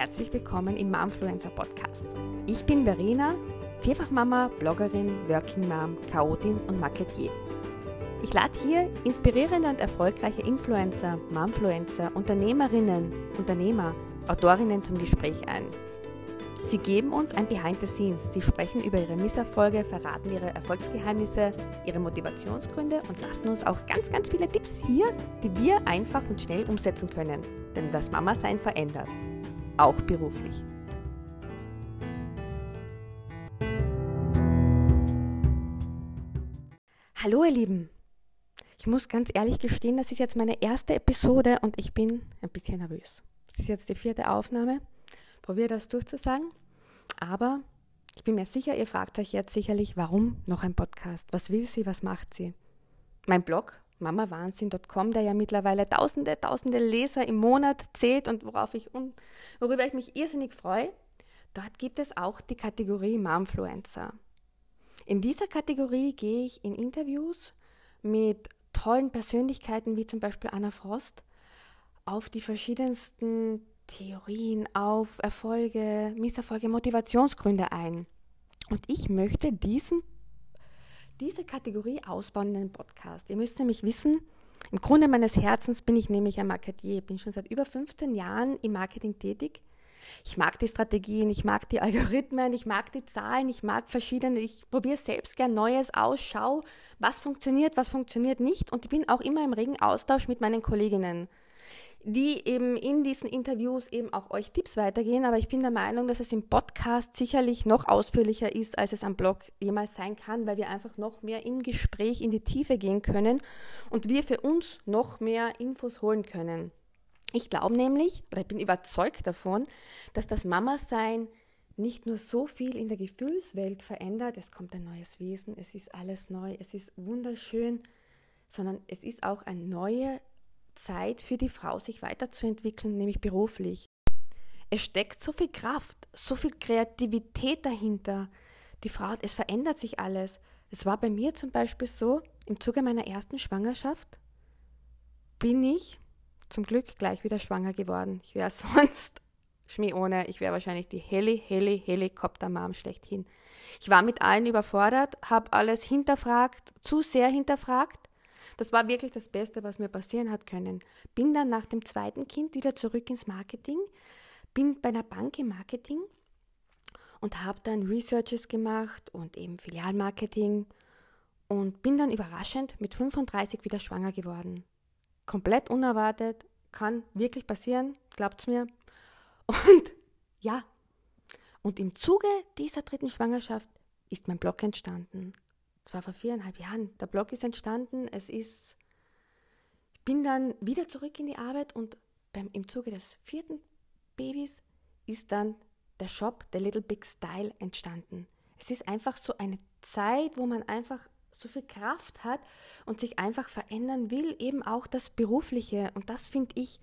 herzlich willkommen im Momfluencer Podcast. Ich bin Verena, Vierfachmama, Bloggerin, Working Mom, Chaotin und Marketier. Ich lade hier inspirierende und erfolgreiche Influencer, Momfluencer, Unternehmerinnen, Unternehmer, Autorinnen zum Gespräch ein. Sie geben uns ein Behind the Scenes. Sie sprechen über ihre Misserfolge, verraten ihre Erfolgsgeheimnisse, ihre Motivationsgründe und lassen uns auch ganz, ganz viele Tipps hier, die wir einfach und schnell umsetzen können. Denn das Mama-Sein verändert. Auch beruflich. Hallo ihr Lieben. Ich muss ganz ehrlich gestehen, das ist jetzt meine erste Episode und ich bin ein bisschen nervös. Das ist jetzt die vierte Aufnahme probiere das durchzusagen. Aber ich bin mir sicher, ihr fragt euch jetzt sicherlich, warum noch ein Podcast? Was will sie? Was macht sie? Mein Blog mamawahnsinn.com, der ja mittlerweile tausende, tausende Leser im Monat zählt und worauf ich worüber ich mich irrsinnig freue. Dort gibt es auch die Kategorie Momfluencer. In dieser Kategorie gehe ich in Interviews mit tollen Persönlichkeiten wie zum Beispiel Anna Frost auf die verschiedensten Theorien auf Erfolge, Misserfolge, Motivationsgründe ein. Und ich möchte diesen, diese Kategorie ausbauen in den Podcast. Ihr müsst nämlich wissen, im Grunde meines Herzens bin ich nämlich ein Marketier, bin schon seit über 15 Jahren im Marketing tätig. Ich mag die Strategien, ich mag die Algorithmen, ich mag die Zahlen, ich mag verschiedene, ich probiere selbst gern Neues aus, schau, was funktioniert, was funktioniert nicht und ich bin auch immer im regen Austausch mit meinen Kolleginnen die eben in diesen Interviews eben auch euch Tipps weitergehen. Aber ich bin der Meinung, dass es im Podcast sicherlich noch ausführlicher ist, als es am Blog jemals sein kann, weil wir einfach noch mehr im Gespräch in die Tiefe gehen können und wir für uns noch mehr Infos holen können. Ich glaube nämlich, oder ich bin überzeugt davon, dass das Mama-Sein nicht nur so viel in der Gefühlswelt verändert, es kommt ein neues Wesen, es ist alles neu, es ist wunderschön, sondern es ist auch eine neue Zeit für die Frau, sich weiterzuentwickeln, nämlich beruflich. Es steckt so viel Kraft, so viel Kreativität dahinter. Die Frau, es verändert sich alles. Es war bei mir zum Beispiel so, im Zuge meiner ersten Schwangerschaft bin ich zum Glück gleich wieder schwanger geworden. Ich wäre sonst Schmäh ohne, ich wäre wahrscheinlich die helle, helle Helikoptermam schlechthin. Ich war mit allen überfordert, habe alles hinterfragt, zu sehr hinterfragt das war wirklich das Beste, was mir passieren hat können. Bin dann nach dem zweiten Kind wieder zurück ins Marketing, bin bei einer Bank im Marketing und habe dann Researches gemacht und eben Filialmarketing und bin dann überraschend mit 35 wieder schwanger geworden. Komplett unerwartet, kann wirklich passieren, glaubt's mir. Und ja, und im Zuge dieser dritten Schwangerschaft ist mein Blog entstanden das war vor viereinhalb Jahren. Der Blog ist entstanden. Es ist, ich bin dann wieder zurück in die Arbeit und beim, im Zuge des vierten Babys ist dann der Shop, der Little Big Style, entstanden. Es ist einfach so eine Zeit, wo man einfach so viel Kraft hat und sich einfach verändern will, eben auch das Berufliche. Und das finde ich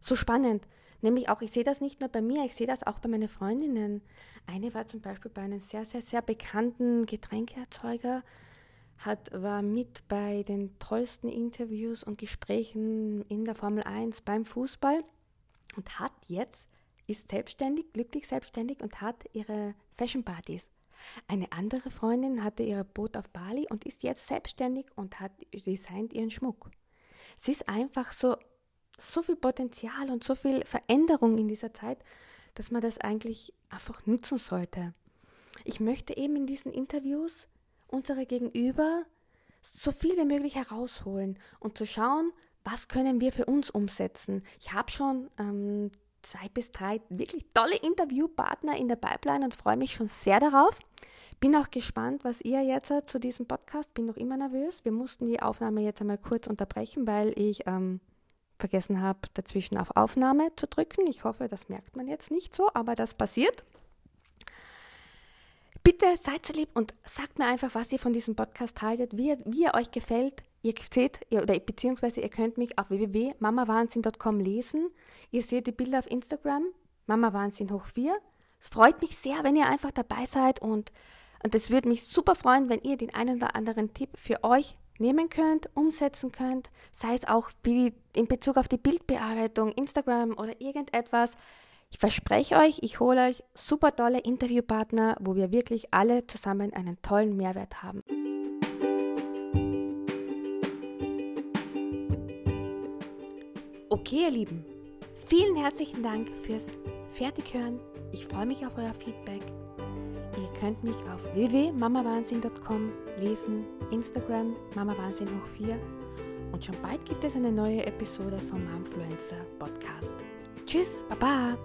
so spannend. Nämlich auch, ich sehe das nicht nur bei mir, ich sehe das auch bei meinen Freundinnen. Eine war zum Beispiel bei einem sehr, sehr, sehr bekannten Getränkeerzeuger, hat, war mit bei den tollsten Interviews und Gesprächen in der Formel 1 beim Fußball und hat jetzt, ist selbstständig, glücklich selbstständig und hat ihre Fashion-Partys. Eine andere Freundin hatte ihr Boot auf Bali und ist jetzt selbstständig und hat designt ihren Schmuck. Sie ist einfach so so viel Potenzial und so viel Veränderung in dieser Zeit, dass man das eigentlich einfach nutzen sollte. Ich möchte eben in diesen Interviews unsere Gegenüber so viel wie möglich herausholen und zu schauen, was können wir für uns umsetzen. Ich habe schon ähm, zwei bis drei wirklich tolle Interviewpartner in der Pipeline und freue mich schon sehr darauf. Bin auch gespannt, was ihr jetzt zu diesem Podcast, bin noch immer nervös. Wir mussten die Aufnahme jetzt einmal kurz unterbrechen, weil ich ähm, vergessen habe, dazwischen auf Aufnahme zu drücken. Ich hoffe, das merkt man jetzt nicht so, aber das passiert. Bitte seid so lieb und sagt mir einfach, was ihr von diesem Podcast haltet, wie, wie er euch gefällt. Ihr seht, ihr, oder beziehungsweise ihr könnt mich auf www.mamawahnsinn.com lesen. Ihr seht die Bilder auf Instagram, mamawahnsinn hoch 4. Es freut mich sehr, wenn ihr einfach dabei seid und und es würde mich super freuen, wenn ihr den einen oder anderen Tipp für euch nehmen könnt, umsetzen könnt, sei es auch in Bezug auf die Bildbearbeitung, Instagram oder irgendetwas. Ich verspreche euch, ich hole euch super tolle Interviewpartner, wo wir wirklich alle zusammen einen tollen Mehrwert haben. Okay, ihr Lieben, vielen herzlichen Dank fürs Fertighören. Ich freue mich auf euer Feedback. Ihr könnt mich auf www.mamawahnsinn.com lesen, Instagram mamawahnsinn hoch 4 und schon bald gibt es eine neue Episode vom Momfluencer Podcast. Tschüss, Baba!